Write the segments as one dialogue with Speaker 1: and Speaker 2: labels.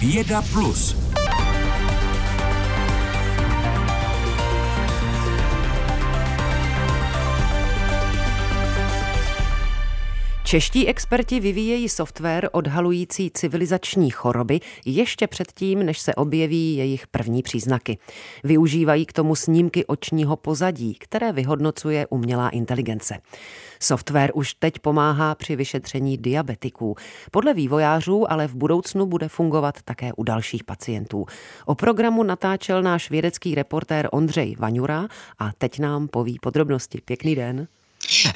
Speaker 1: Věda Plus.
Speaker 2: Čeští experti vyvíjejí software odhalující civilizační choroby ještě předtím, než se objeví jejich první příznaky. Využívají k tomu snímky očního pozadí, které vyhodnocuje umělá inteligence. Software už teď pomáhá při vyšetření diabetiků. Podle vývojářů ale v budoucnu bude fungovat také u dalších pacientů. O programu natáčel náš vědecký reportér Ondřej Vaňura a teď nám poví podrobnosti. Pěkný den.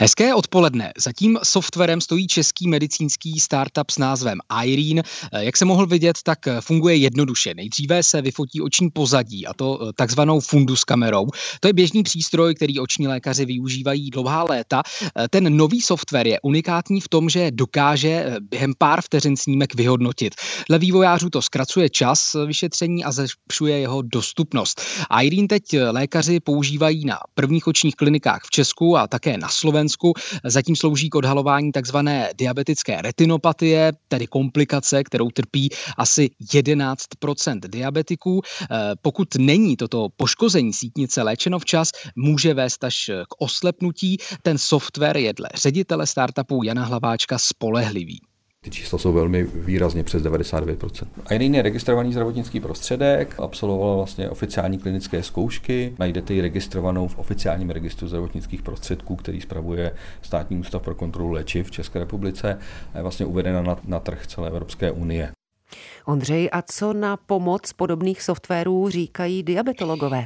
Speaker 3: Hezké odpoledne. Zatím softwarem stojí český medicínský startup s názvem Irene. Jak se mohl vidět, tak funguje jednoduše. Nejdříve se vyfotí oční pozadí, a to eh, takzvanou fundus kamerou. To je běžný přístroj, který oční lékaři využívají dlouhá léta. Eh, ten nový software je unikátní v tom, že dokáže eh, během pár vteřin snímek vyhodnotit. Dle vývojářů to zkracuje čas vyšetření a zlepšuje jeho dostupnost. Irene teď lékaři používají na prvních očních klinikách v Česku a také na Slovensku. Zatím slouží k odhalování takzvané diabetické retinopatie, tedy komplikace, kterou trpí asi 11% diabetiků. Eh, pokud není toto poškození sítnice léčeno včas, může vést až k oslepnutí. Ten software je dle ředitele startupu Jana Hlaváčka spolehlivý.
Speaker 4: Ty čísla jsou velmi výrazně přes 99%.
Speaker 5: Irene je registrovaný zdravotnický prostředek, absolvovala vlastně oficiální klinické zkoušky, najdete ji registrovanou v oficiálním registru zdravotnických prostředků, který spravuje Státní ústav pro kontrolu léčiv v České republice a je vlastně uvedena na, na trh celé Evropské unie.
Speaker 2: Ondřej, a co na pomoc podobných softwarů říkají diabetologové?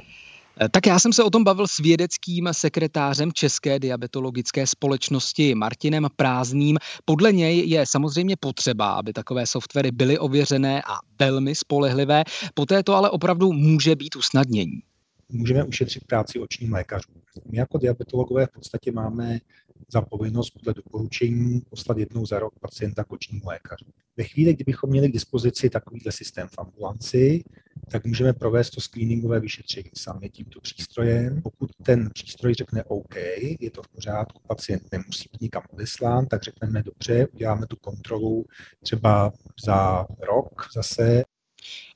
Speaker 3: Eh, tak já jsem se o tom bavil s vědeckým sekretářem České diabetologické společnosti Martinem Prázdným. Podle něj je samozřejmě potřeba, aby takové softwary byly ověřené a velmi spolehlivé. Poté to ale opravdu může být usnadnění.
Speaker 6: Můžeme ušetřit práci očním lékařům. My jako diabetologové v podstatě máme za povinnost podle doporučení poslat jednou za rok pacienta k očnímu lékaři. Ve chvíli, kdybychom měli k dispozici takovýhle systém v ambulanci, tak můžeme provést to screeningové vyšetření sami tímto přístrojem. Pokud ten přístroj řekne OK, je to v pořádku, pacient nemusí být nikam odeslán, tak řekneme dobře, uděláme tu kontrolu třeba za rok zase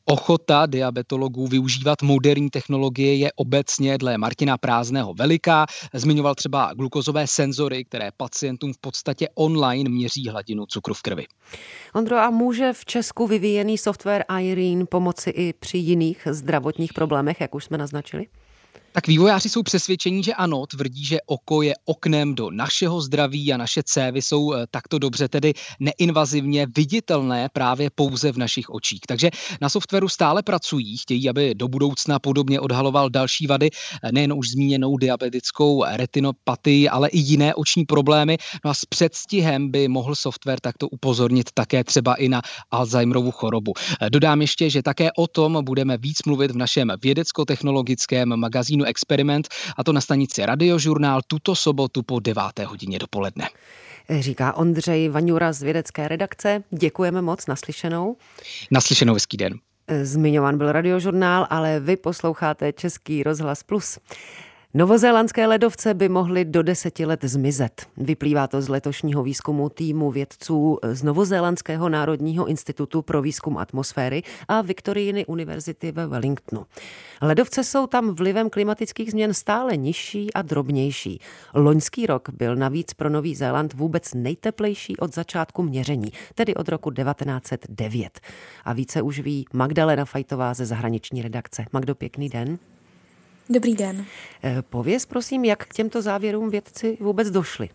Speaker 3: Ochota diabetologů využívat moderní technologie je obecně dle Martina Prázdného veliká. Zmiňoval třeba glukozové senzory, které pacientům v podstatě online měří hladinu cukru v krvi.
Speaker 2: Ondro, a může v Česku vyvíjený software Irene pomoci i při jiných zdravotních problémech, jak už jsme naznačili?
Speaker 3: Tak vývojáři jsou přesvědčení, že ano, tvrdí, že oko je oknem do našeho zdraví a naše cévy jsou eh, takto dobře tedy neinvazivně viditelné právě pouze v našich očích. Takže na softwaru stále pracují, chtějí, aby do budoucna podobně odhaloval další vady, eh, nejen už zmíněnou diabetickou retinopatii, ale i jiné oční problémy. No a s předstihem by mohl software takto upozornit také třeba i na Alzheimerovu chorobu. Eh, dodám ještě, že také o tom budeme víc mluvit v našem vědecko-technologickém magazínu magazínu Experiment a to na stanici Radiožurnál tuto sobotu po 9. hodině dopoledne.
Speaker 2: Říká Ondřej Vaňura z vědecké redakce. Děkujeme moc, naslyšenou.
Speaker 3: Naslyšenou, hezký den.
Speaker 2: Zmiňován byl radiožurnál, ale vy posloucháte Český rozhlas Plus. Novozélandské ledovce by mohly do deseti let zmizet. Vyplývá to z letošního výzkumu týmu vědců z Novozélandského národního institutu pro výzkum atmosféry a Viktorijiny univerzity ve Wellingtonu. Ledovce jsou tam vlivem klimatických změn stále nižší a drobnější. Loňský rok byl navíc pro Nový Zéland vůbec nejteplejší od začátku měření, tedy od roku 1909. A více už ví Magdalena Fajtová ze zahraniční redakce. Magdo, pěkný den.
Speaker 7: Dobrý den.
Speaker 2: Eh, pověz prosím, jak k těmto závěrům vědci vůbec došli.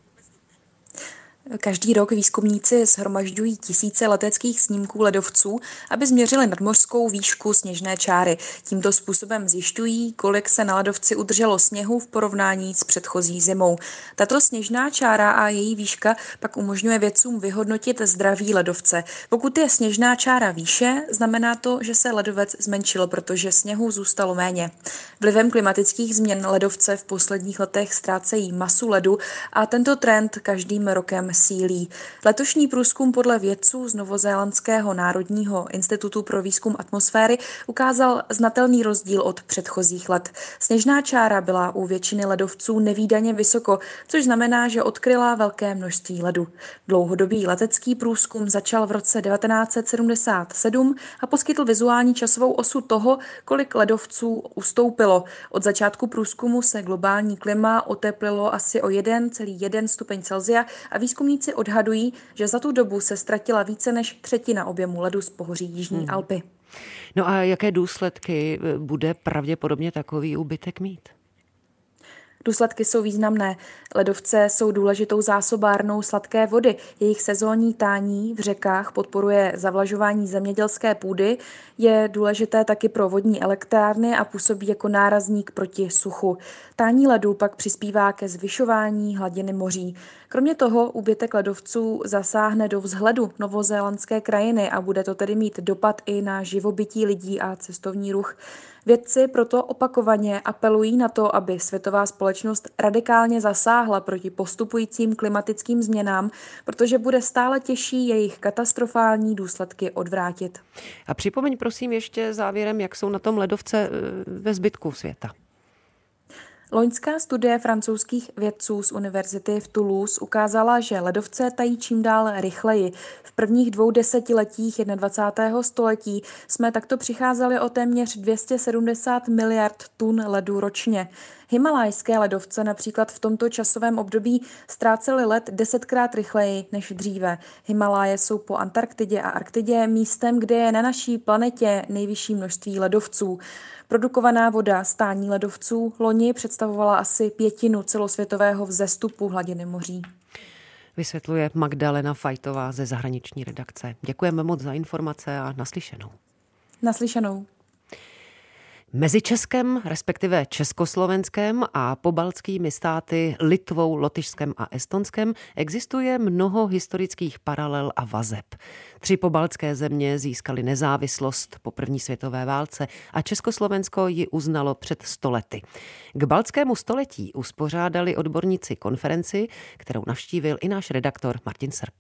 Speaker 7: Každý rok výzkumníci shromažďují tisíce leteckých snímků ledovců, aby změřili nadmořskou výšku sněžné čáry. Tímto způsobem zjišťují, kolik se na ledovci udrželo sněhu v porovnání s předchozí zimou. Tato sněžná čára a její výška pak umožňuje vědcům vyhodnotit zdraví ledovce. Pokud je sněžná čára výše, znamená to, že se ledovec zmenšil, protože sněhu zůstalo méně. Vlivem klimatických změn ledovce v posledních letech ztrácejí masu ledu a tento trend každým rokem sílí. Letošní průzkum podle vědců z Novozélandského národního institutu pro výzkum atmosféry ukázal znatelný rozdíl od předchozích let. Sněžná čára byla u většiny ledovců nevýdaně vysoko, což znamená, že odkryla velké množství ledu. Dlouhodobý letecký průzkum začal v roce 1977 a poskytl vizuální časovou osu toho, kolik ledovců ustoupilo. Od začátku průzkumu se globální klima oteplilo asi o 1,1 stupeň Celsia a výzkumníci odhadují, že za tu dobu se ztratila více než třetina objemu ledu z pohoří Jižní hmm. Alpy.
Speaker 2: No a jaké důsledky eh, bude pravděpodobně takový úbytek mít?
Speaker 7: Důsledky jsou významné. Ledovce jsou důležitou zásobárnou sladké vody. Jejich sezónní tání v řekách podporuje zavlažování zemědělské půdy, je důležité taky pro vodní elektrárny a působí jako nárazník proti suchu. Tání ledu pak přispívá ke zvyšování hladiny moří. Kromě toho úbytek ledovců zasáhne do vzhledu novozélandské krajiny a bude to tedy mít dopad i na živobytí lidí a cestovní ruch. Vědci proto opakovaně apelují na to, aby světová společnost radikálně zasáhla proti postupujícím klimatickým změnám, protože bude stále těžší jejich katastrofální důsledky odvrátit.
Speaker 2: A připomeň prosím ještě závěrem, jak jsou na tom ledovce eh, ve zbytku světa.
Speaker 7: Loňská studie francouzských vědců z univerzity v Toulouse ukázala, že ledovce tají čím dál rychleji. V prvních dvou desetiletích 21. století jsme takto přicházeli o téměř 270 miliard tun ledu ročně. Himalajské ledovce například v tomto časovém období ztrácely led desetkrát rychleji než dříve. Himaláje jsou po Antarktidě a Arktidě místem, kde je na naší planetě nejvyšší množství ledovců. Produkovaná voda stání ledovců loni představovala asi pětinu celosvětového vzestupu hladiny moří.
Speaker 2: Vysvětluje Magdalena Fajtová ze zahraniční redakce. Děkujeme moc za informace a naslyšenou.
Speaker 7: Naslyšenou.
Speaker 2: Mezi Českem, respektive Československem a pobaltskými státy Litvou, Lotyšskem a Estonskem existuje mnoho historických paralel a vazeb. Tři pobaltské země získaly nezávislost po první světové válce a Československo ji uznalo před stolety. K baltskému století uspořádali odborníci konferenci, kterou navštívil i náš redaktor Martin Srb.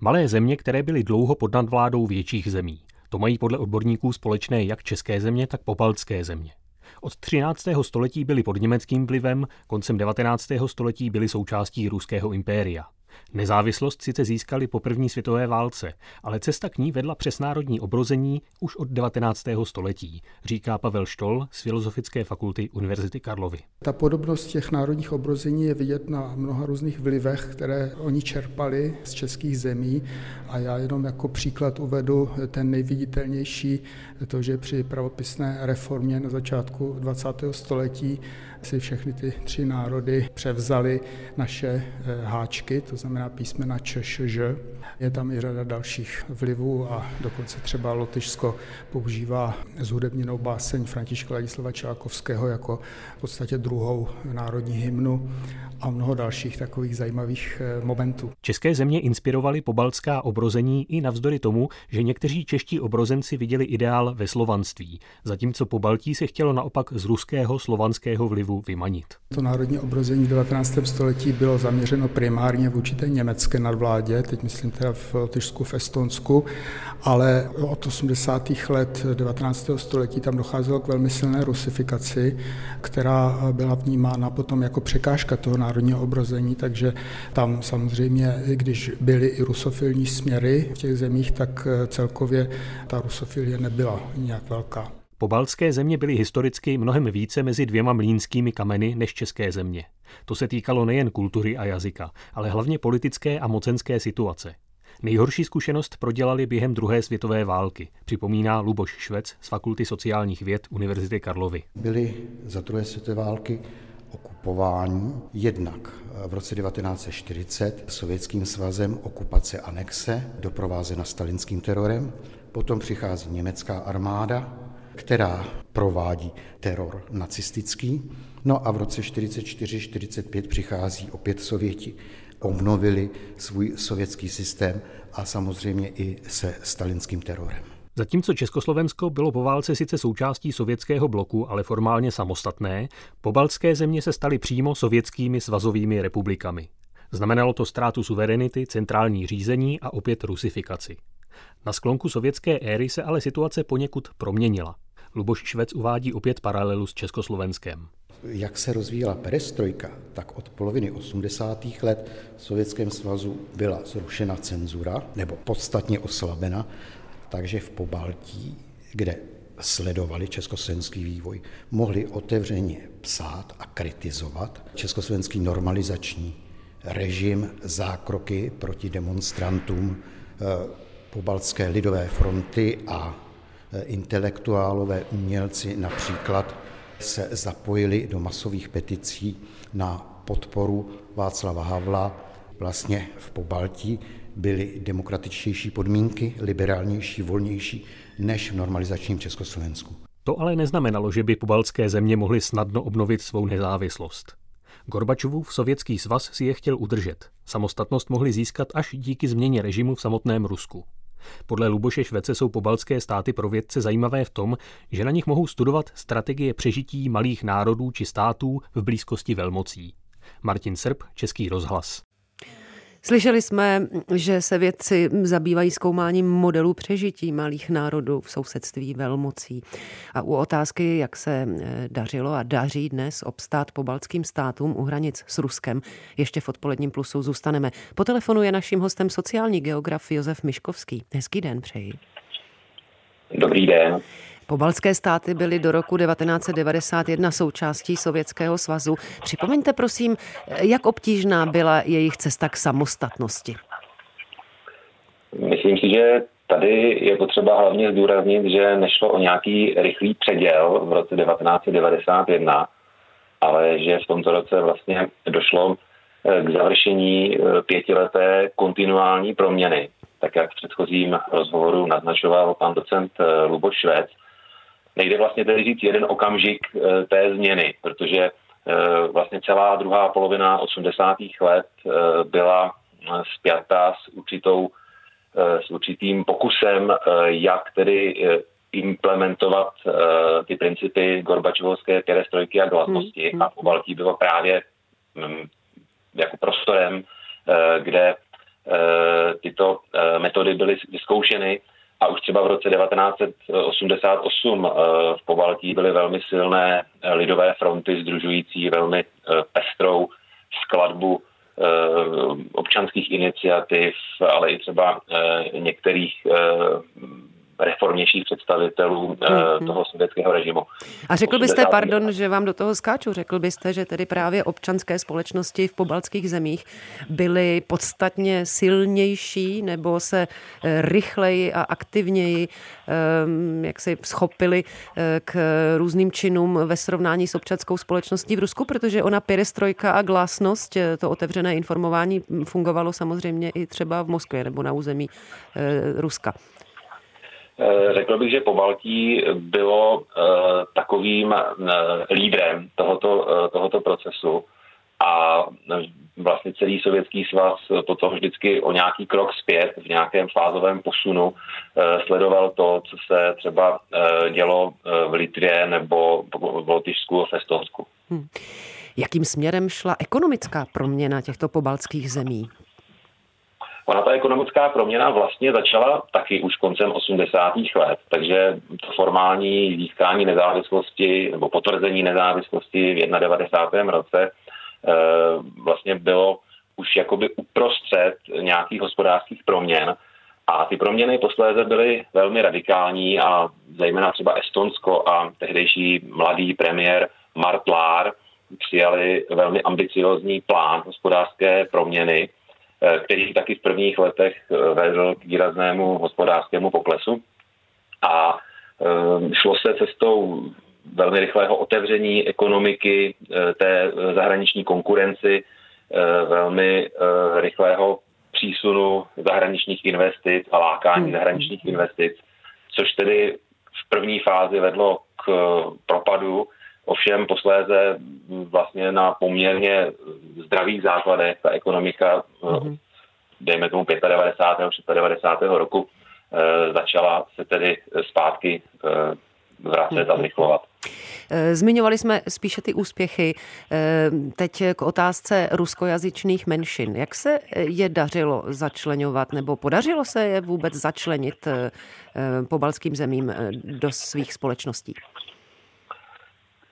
Speaker 1: Malé země, které byly dlouho pod nadvládou větších zemí. To mají podle odborníků společné jak české země, tak popaltské země. Od 13. století byly pod německým vlivem, koncem 19. století byly součástí ruského impéria. Nezávislost sice získali po první světové válce, ale cesta k ní vedla přes národní obrození už od 19. století, říká Pavel Štol z Filozofické fakulty Univerzity Karlovy.
Speaker 8: Ta podobnost těch národních obrození je vidět na mnoha různých vlivech, které oni čerpali z českých zemí a já jenom jako příklad uvedu ten nejviditelnější, to, že při pravopisné reformě na začátku 20. století si všechny ty tři národy převzali naše eh, háčky, to znamená písmena Č, Š, Ž. Je tam i řada dalších vlivů a dokonce třeba Lotyšsko používá zhudebněnou báseň Františka Ladislava Čákovského jako v podstatě druhou národní hymnu a mnoho dalších takových zajímavých eh, momentů.
Speaker 1: České země inspirovaly pobaltská obrození i navzdory tomu, že někteří čeští obrozenci viděli ideál ve slovanství, zatímco po Baltí se chtělo naopak z ruského slovanského vlivu vymanit.
Speaker 8: To národní obrození v 19. století bylo zaměřeno primárně v určité německé nadvládě, teď myslím teda v Lotyšsku, v Estonsku, ale od 80. let 19. století tam docházelo k velmi silné rusifikaci, která byla vnímána potom jako překážka toho národního obrození, takže tam samozřejmě, když byly i rusofilní směry v těch zemích, tak celkově ta rusofilie nebyla nějak velká.
Speaker 1: Pobaltské země byly historicky mnohem více mezi dvěma mlínskými kameny než české země. To se týkalo nejen kultury a jazyka, ale hlavně politické a mocenské situace. Nejhorší zkušenost prodělali během druhé světové války, připomíná Luboš Švec z Fakulty sociálních věd Univerzity Karlovy.
Speaker 9: Byly za druhé světové války okupování jednak v roce 1940 sovětským svazem okupace anexe, doprovázena stalinským terorem, potom přichází německá armáda, která provádí teror nacistický. No a v roce 1944-1945 přichází opět Sověti. Obnovili svůj sovětský systém a samozřejmě i se stalinským terorem.
Speaker 1: Zatímco Československo bylo po válce sice součástí sovětského bloku, ale formálně samostatné, pobaltské země se staly přímo sovětskými svazovými republikami. Znamenalo to ztrátu suverenity, centrální řízení a opět rusifikaci. Na sklonku sovětské éry se ale situace poněkud proměnila. Luboš Švec uvádí opět paralelu s Československem.
Speaker 9: Jak se rozvíjela perestrojka, tak od poloviny 80. let v Sovětském svazu byla zrušena cenzura nebo podstatně oslabena, takže v Pobaltí, kde sledovali československý vývoj, mohli otevřeně psát a kritizovat československý normalizační režim, zákroky proti demonstrantům eh, pobaltské lidové fronty a intelektuálové umělci například se zapojili do masových peticí na podporu Václava Havla. Vlastně v Pobaltí byly demokratičtější podmínky, liberálnější, volnější než v normalizačním Československu.
Speaker 1: To ale neznamenalo, že by pobaltské země mohly snadno obnovit svou nezávislost. Gorbačovův sovětský svaz si je chtěl udržet. Samostatnost mohli získat až díky změně režimu v samotném Rusku. Podle Luboše Švece jsou pobaltské státy pro vědce zajímavé v tom, že na nich mohou studovat strategie přežití malých národů či států v blízkosti velmocí. Martin Srb, Český rozhlas.
Speaker 2: Slyšeli jsme, že se vědci zabývají zkoumáním modelů přežití malých národů v sousedství velmocí. A u otázky, jak se eh, dařilo a daří dnes obstát po baltským státům u hranic s Ruskem, ještě v odpoledním plusu zůstaneme. Po telefonu je naším hostem sociální geograf Josef Miškovský. Hezký den přeji.
Speaker 10: Dobrý den.
Speaker 2: Pobalské státy byly do roku 1991 součástí Sovětského svazu. Připomeňte prosím, jak obtížná byla jejich cesta k samostatnosti.
Speaker 10: Myslím si, že tady je potřeba hlavně zdůraznit, že nešlo o nějaký rychlý předěl v roce 1991, ale že v tomto roce vlastně došlo eh, k završení eh, pětileté kontinuální proměny, tak jak v předchozím rozhovoru naznačoval pan docent eh, Luboš Švec – nejde vlastně tedy říct jeden okamžik eh, té změny, protože eh, vlastně celá druhá polovina 80. let eh, byla spjatá s určitou s určitým pokusem, jak tedy implementovat ty principy Gorbačovské perestrojky a glasnosti hmm. a v Baltí bylo právě mm, jako prostorem, kde tyto metody byly vyzkoušeny a už třeba v roce 1988 eh, v Pobaltí byly velmi silné eh, lidové fronty združující velmi eh, pestrou skladbu občanských iniciativ, ale i třeba některých reformnějších představitelů mm-hmm. toho sovětského režimu.
Speaker 2: A řekl byste, pardon, že vám do toho skáču, řekl byste, že tedy právě občanské společnosti v pobaltských zemích byly podstatně silnější nebo se eh, rychleji a aktivněji ehm, jak si schopili eh, k různým činům ve srovnání s občanskou společností v Rusku, protože ona perestrojka a glásnost, to otevřené informování fungovalo samozřejmě i třeba v Moskvě nebo na území Ruska.
Speaker 10: Eh, řekl bych, že po Baltí bylo eh, takovým eh, lídrem tohoto, tohoto procesu a vlastně celý sovětský svaz potom vždycky o nějaký krok zpět v nějakém fázovém posunu sledoval to, co se třeba dělo v Litvě nebo v Lotyšsku a v Estonsku. Hmm.
Speaker 2: Jakým směrem šla ekonomická proměna těchto pobaltských zemí?
Speaker 10: Ona ta ekonomická proměna vlastně začala taky už koncem 80. let, takže to formální získání nezávislosti nebo potvrzení nezávislosti v 91. roce eh, vlastně bylo už jakoby uprostřed nějakých hospodářských proměn. A ty proměny posléze byly velmi radikální a zejména třeba Estonsko a tehdejší mladý premiér Mart Lahr přijali velmi ambiciozní plán hospodářské proměny, který taky v prvních letech eh, vedl k výraznému hospodářskému poklesu. A eh, šlo se cestou velmi rychlého otevření ekonomiky, té zahraniční konkurenci, velmi rychlého přísunu zahraničních investic a lákání hmm. zahraničních investic, což tedy v první fázi vedlo k propadu Ovšem posléze vlastně na poměrně zdravých základech ta ekonomika, mm-hmm. dejme tomu 95. 96. roku, eh, začala se tedy zpátky eh, vracet a zrychlovat.
Speaker 2: Eh, zmiňovali jsme spíše ty úspěchy. Teď k otázce ruskojazyčných menšin. Jak se je dařilo začlenovat, nebo podařilo se je vůbec začlenit pobalským zemím do svých společností?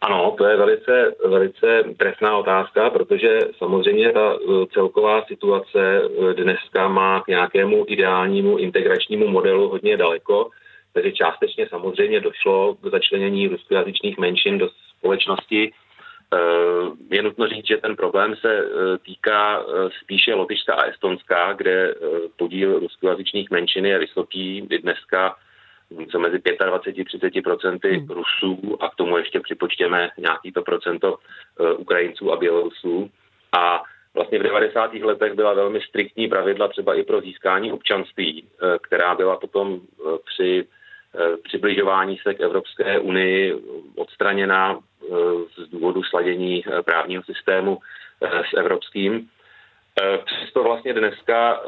Speaker 10: Ano, to je velice, velice trefná otázka, protože samozřejmě ta celková situace dneska má k nějakému ideálnímu integračnímu modelu hodně daleko. Takže částečně samozřejmě došlo k začlenění ruskojazyčných menšin do společnosti. Eh, je nutno říct, že ten problém se týká spíše Lotyšska a Estonska, kde podíl ruskojazyčných menšin je vysoký. Dneska co mezi 25-30 procenty hmm. Rusů a k tomu ještě připočtěme nějaký to procento Ukrajinců a Bělorusů. A vlastně v 90. letech byla velmi striktní pravidla třeba i pro získání občanství, která byla potom při Eh, přibližování se k Evropské unii odstraněná eh, z důvodu sladění eh, právního systému s evropským. Přesto vlastně dneska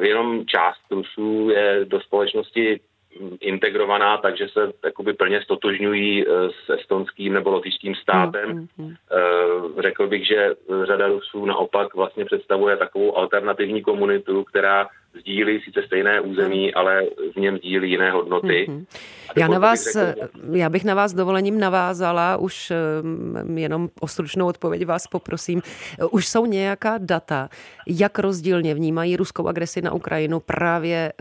Speaker 10: jenom část Rusů je do společnosti integrovaná, takže se jakoby plně stotožňují s estonským nebo lotyšským státem. Mm, mm, mm. Řekl bych, že řada Rusů naopak vlastně představuje takovou alternativní komunitu, která sdílí sice stejné území, ale v něm sdílí jiné hodnoty. Mm-hmm.
Speaker 2: Já, na vás, já bych na vás dovolením navázala, už jenom o stručnou odpověď vás poprosím. Už jsou nějaká data, jak rozdílně vnímají ruskou agresi na Ukrajinu právě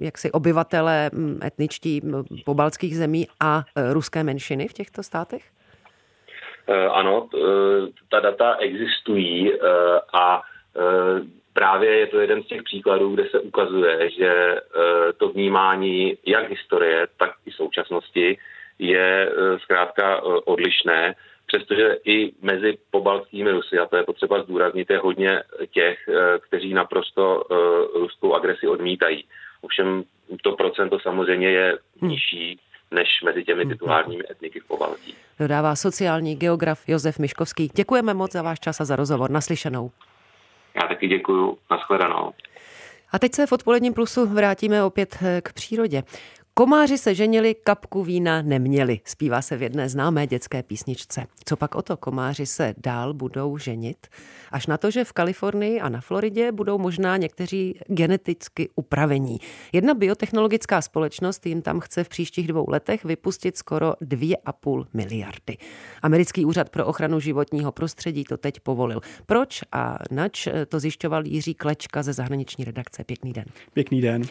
Speaker 2: jak si obyvatele etničtí pobaltských zemí a e, ruské menšiny v těchto státech?
Speaker 10: E, ano, ta data existují e, a právě je to jeden z těch příkladů, kde se ukazuje, že e, to vnímání jak historie, tak i současnosti je e, zkrátka e, odlišné, přestože i mezi pobaltskými Rusy, a to je potřeba zdůraznit, je hodně těch, kteří naprosto ruskou agresi odmítají. Ovšem to procento samozřejmě je hm. nižší než mezi těmi hm, titulárními etniky v Pobaltí.
Speaker 2: Dodává sociální geograf Josef Miškovský. Děkujeme moc za váš čas a za rozhovor. Naslyšenou.
Speaker 10: Taky děkuju. Naschledanou.
Speaker 2: A teď se v odpoledním plusu vrátíme opět k přírodě. Komáři se ženili, kapku vína neměli, zpívá se v jedné známé dětské písničce. Co pak o to, komáři se dál budou ženit? Až na to, že v Kalifornii a na Floridě budou možná někteří geneticky upravení. Jedna biotechnologická společnost jim tam chce v příštích dvou letech vypustit skoro 2,5 miliardy. Americký úřad pro ochranu životního prostředí to teď povolil. Proč a nač to zjišťoval Jiří Klečka ze zahraniční redakce. Pěkný den.
Speaker 11: Pěkný den.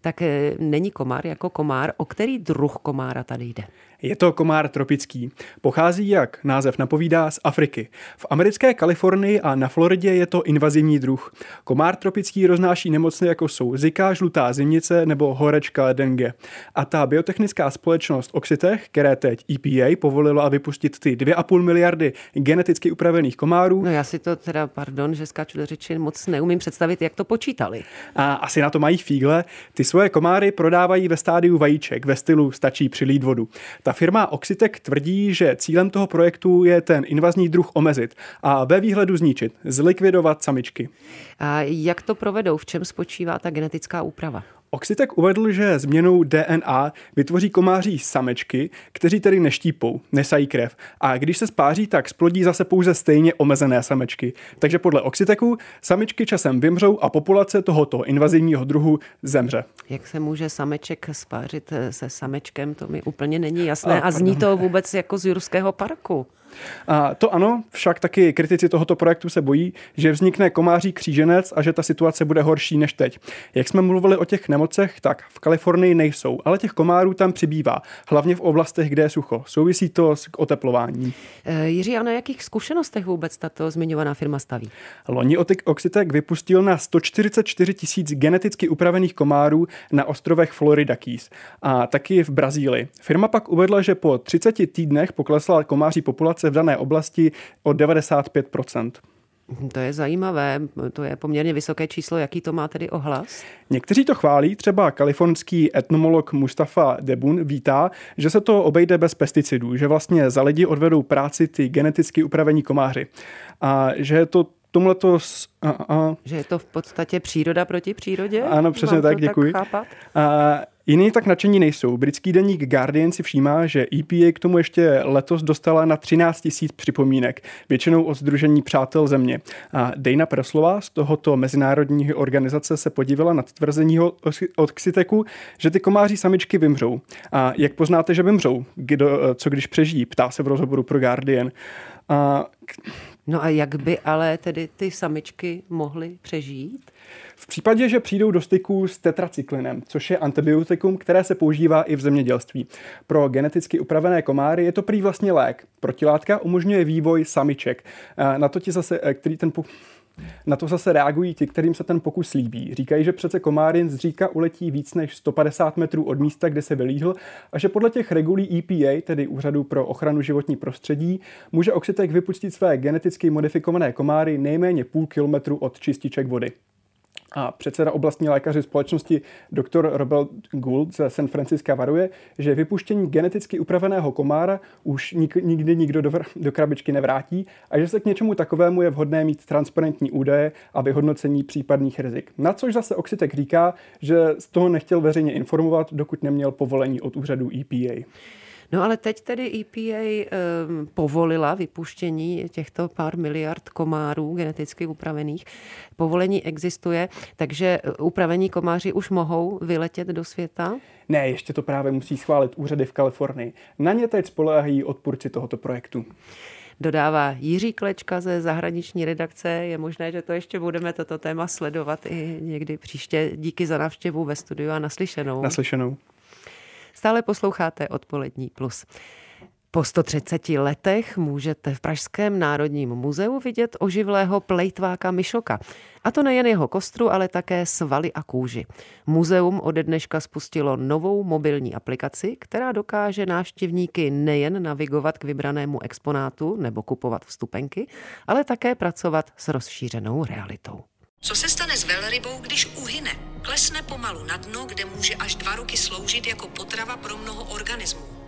Speaker 2: Tak eh, není komár jako komár komár. O který druh komára tady jde?
Speaker 11: Je to komár tropický. Pochází, jak název napovídá, z Afriky. V americké Kalifornii a na Floridě je to invazivní druh. Komár tropický roznáší nemocné, jako jsou zika, žlutá zimnice nebo horečka dengue. A ta biotechnická společnost Oxitech, které teď EPA povolila vypustit ty 2,5 miliardy geneticky upravených komárů.
Speaker 2: No já si to teda, pardon, že skáču do řeči, moc neumím představit, jak to počítali.
Speaker 11: A asi na to mají fígle. Ty svoje komáry prodávají ve stádiu vajíček ve stylu stačí přilít vodu. Ta firma Oxitec tvrdí, že cílem toho projektu je ten invazní druh omezit a ve výhledu zničit, zlikvidovat samičky.
Speaker 2: A jak to provedou? V čem spočívá ta genetická úprava?
Speaker 11: Oxitek uvedl, že změnou DNA vytvoří komáří samečky, kteří tedy neštípou, nesají krev. A když se spáří, tak splodí zase pouze stejně omezené samečky. Takže podle Oxiteku samičky časem vymřou a populace tohoto invazivního druhu zemře.
Speaker 2: Jak se může sameček spářit se samečkem, to mi úplně není jasné. A, a zní to vůbec jako z Jurského parku.
Speaker 11: A to ano, však taky kritici tohoto projektu se bojí, že vznikne komáří kříženec a že ta situace bude horší než teď. Jak jsme mluvili o těch nemocech, tak v Kalifornii nejsou, ale těch komárů tam přibývá, hlavně v oblastech, kde je sucho. Souvisí to s oteplováním.
Speaker 2: E, Jiří, a na jakých zkušenostech vůbec tato zmiňovaná firma staví?
Speaker 11: Loni Oxitec vypustil na 144 tisíc geneticky upravených komárů na ostrovech Florida Keys a taky v Brazílii. Firma pak uvedla, že po 30 týdnech poklesla komáří populace v dané oblasti o 95%
Speaker 2: to je zajímavé, to je poměrně vysoké číslo. Jaký to má tedy ohlas?
Speaker 11: Někteří to chválí, třeba kalifornský etnomolog Mustafa Debun vítá, že se to obejde bez pesticidů, že vlastně za lidi odvedou práci ty geneticky upravení komáři a že je to tomhle to...
Speaker 2: A, a, že je to v podstatě příroda proti přírodě?
Speaker 11: Ano, přesně tak, děkuji. Tak
Speaker 2: chápat?
Speaker 11: A, Jiní tak nadšení nejsou. Britský deník Guardian si všímá, že EPA k tomu ještě letos dostala na 13 tisíc připomínek, většinou od Združení přátel země. A Dejna Preslova z tohoto mezinárodní organizace se podívala na tvrzení od Xiteku, že ty komáří samičky vymřou. A jak poznáte, že vymřou? Kdo, co když přežijí? Ptá se v rozhovoru pro Guardian. A...
Speaker 2: No a jak by ale tedy ty samičky mohly přežít?
Speaker 11: V případě, že přijdou do styku s tetracyklinem, což je antibiotikum, které se používá i v zemědělství. Pro geneticky upravené komáry je to prý vlastně lék. Protilátka umožňuje vývoj samiček. Na to ti zase, eh, který ten na to zase reagují ti, kterým se ten pokus líbí. Říkají, že přece komárin z říka uletí víc než 150 metrů od místa, kde se vylíhl a že podle těch regulí EPA, tedy Úřadu pro ochranu životní prostředí, může oxitek vypustit své geneticky modifikované komáry nejméně půl kilometru od čističek vody. A předseda oblastní lékaři společnosti dr. Robert Gould ze San Francisca varuje, že vypuštění geneticky upraveného komára už nik, nikdy nikdo do, do krabičky nevrátí a že se k něčemu takovému je vhodné mít transparentní údaje a vyhodnocení případných rizik. Na což zase Oxitek říká, že z toho nechtěl veřejně informovat, dokud neměl povolení od úřadu EPA.
Speaker 2: No ale teď tedy EPA um, ehm, povolila vypuštění těchto pár miliard komárů geneticky upravených. Povolení existuje, takže eh, upravení komáři už mohou vyletět do světa?
Speaker 11: Ne, ještě to právě musí schválit úřady v Kalifornii. Na ně teď spolehají odpůrci tohoto projektu
Speaker 2: dodává Jiří Klečka ze zahraniční redakce. Je možné, že to ještě budeme toto téma sledovat i někdy příště. Díky za návštěvu ve studiu a naslyšenou.
Speaker 11: Naslyšenou.
Speaker 2: Stále posloucháte Odpolední plus. Po 130 letech můžete v Pražském národním muzeu vidět oživlého plejtváka Myšoka. A to nejen jeho kostru, ale také svaly a kůži. Muzeum ode dneška spustilo novou mobilní aplikaci, která dokáže návštěvníky nejen navigovat k vybranému exponátu nebo kupovat vstupenky, ale také pracovat s rozšířenou realitou.
Speaker 12: Co se stane s velrybou, když uhyne? Klesne pomalu na dno, kde může až dva roky sloužit jako potrava pro mnoho organismů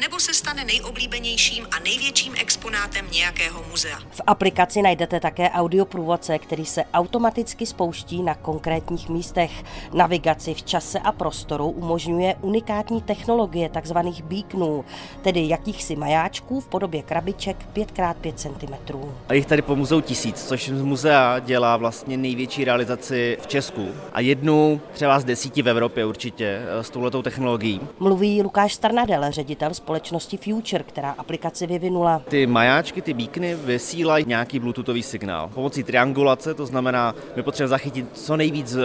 Speaker 12: nebo se stane nejoblíbenějším a největším exponátem nějakého muzea.
Speaker 13: V aplikaci najdete také audioprůvodce, který se automaticky spouští na konkrétních místech. Navigaci v čase a prostoru umožňuje unikátní technologie tzv. beaconů, tedy jakýchsi majáčků v podobě krabiček 5x5 cm.
Speaker 14: A jich tady po muzeu tisíc, což z muzea dělá vlastně největší realizaci v Česku a jednu třeba z desíti v Evropě určitě eh, s touhletou technologií.
Speaker 13: Mluví Lukáš Starnadel, ředitel společnosti Future, která aplikaci vyvinula.
Speaker 14: Ty majáčky, ty bíkny vysílají nějaký bluetoothový signál. Pomocí triangulace, to znamená, my potřebujeme zachytit co nejvíc eh,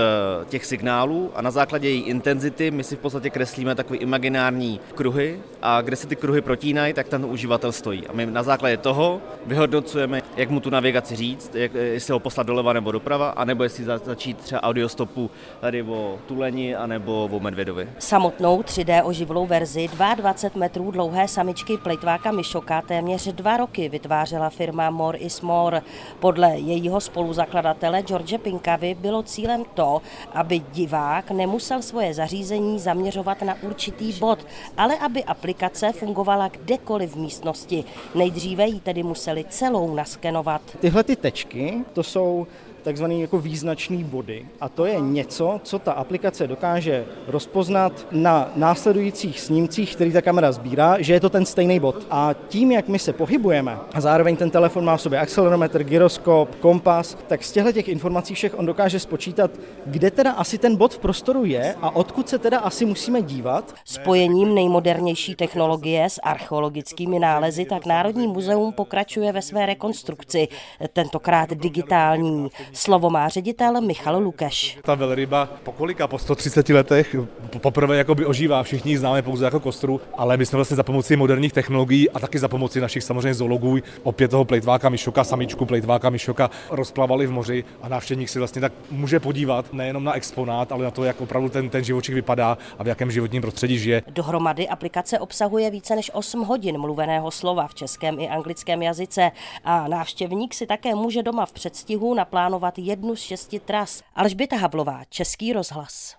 Speaker 14: těch signálů a na základě její intenzity my si v podstatě kreslíme takové imaginární kruhy a kde se ty kruhy protínají, tak ten uživatel stojí. A my na základě toho vyhodnocujeme, jak mu tu navigaci říct, jak, jestli ho poslat doleva nebo doprava, anebo jestli za, začít třeba audiostopu tady o tuleni, anebo o medvědovi.
Speaker 13: Samotnou 3D oživlou verzi 22 metrů dlouhé samičky plejtváka Myšoka téměř dva roky vytvářela firma More is More. Podle jejího spoluzakladatele George Pinkavy bylo cílem to, aby divák nemusel svoje zařízení zaměřovat na určitý bod, ale aby aplikace fungovala kdekoliv v místnosti. Nejdříve ji tedy museli celou naskenovat.
Speaker 15: Tyhle ty tečky, to jsou takzvaný jako význačný body. A to je něco, co ta aplikace dokáže rozpoznat na následujících snímcích, který ta kamera sbírá, že je to ten stejný bod. A tím, jak my se pohybujeme, a zároveň ten telefon má v sobě akcelerometr, gyroskop, kompas, tak z těchto těch informací všech on dokáže spočítat, kde teda asi ten bod v prostoru je a odkud se teda asi musíme dívat.
Speaker 13: Spojením nejmodernější technologie s archeologickými nálezy tak Národní muzeum pokračuje ve své rekonstrukci, tentokrát digitální. Slovo má ředitel Michal Lukeš.
Speaker 16: Ta velryba po kolika, po 130 letech poprvé jakoby ožívá, všichni ji známe pouze jako kostru, ale my jsme vlastně za pomoci moderních technologií a taky za pomoci našich samozřejmě zoologů, opět toho plejtváka Mišoka, samičku plejtváka Mišoka rozplavali v moři a návštěvník si vlastně tak může podívat nejenom na exponát, ale na to, jak opravdu ten, ten živočich vypadá a v jakém životním prostředí žije.
Speaker 13: Dohromady aplikace obsahuje více než 8 hodin mluveného slova v českém i anglickém jazyce a návštěvník si také může doma v předstihu naplánovat jednu z šesti tras. Alžběta Havlová, Český rozhlas.